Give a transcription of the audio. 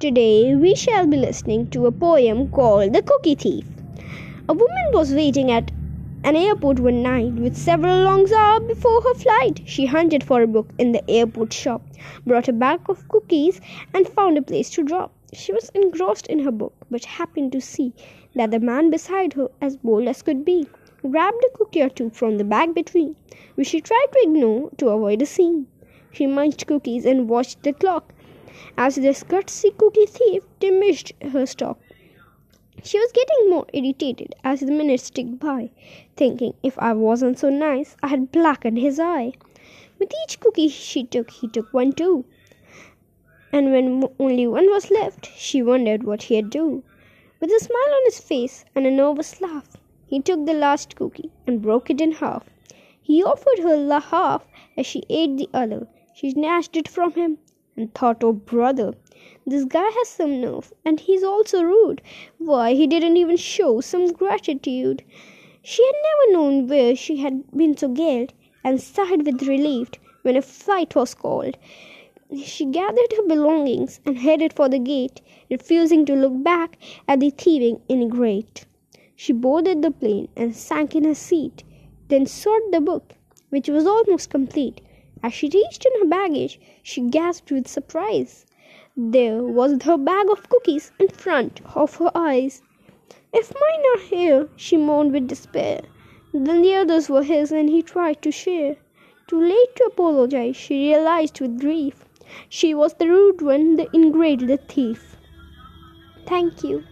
Today we shall be listening to a poem called The Cookie Thief. A woman was waiting at an airport one night with several long hours before her flight. She hunted for a book in the airport shop, brought a bag of cookies, and found a place to drop. She was engrossed in her book, but happened to see that the man beside her, as bold as could be, grabbed a cookie or two from the bag between, which she tried to ignore to avoid a scene. She munched cookies and watched the clock as this gutsy cookie thief diminished her stock. She was getting more irritated as the minutes ticked by, thinking if I wasn't so nice, I had blackened his eye. With each cookie she took, he took one too. And when only one was left, she wondered what he'd do. With a smile on his face and a nervous laugh, he took the last cookie and broke it in half. He offered her the half as she ate the other. She snatched it from him and thought, oh brother, this guy has some nerve, and he's also rude. Why, he didn't even show some gratitude. She had never known where she had been so galled, and sighed with relief when a flight was called. She gathered her belongings and headed for the gate, refusing to look back at the thieving ingrate. She boarded the plane and sank in her seat, then sought the book, which was almost complete. As she reached in her baggage, she gasped with surprise. There was her bag of cookies in front of her eyes. If mine are here, she moaned with despair. Then the others were his, and he tried to share. Too late to apologize, she realized with grief. She was the rude one, the ingrate, the thief. Thank you.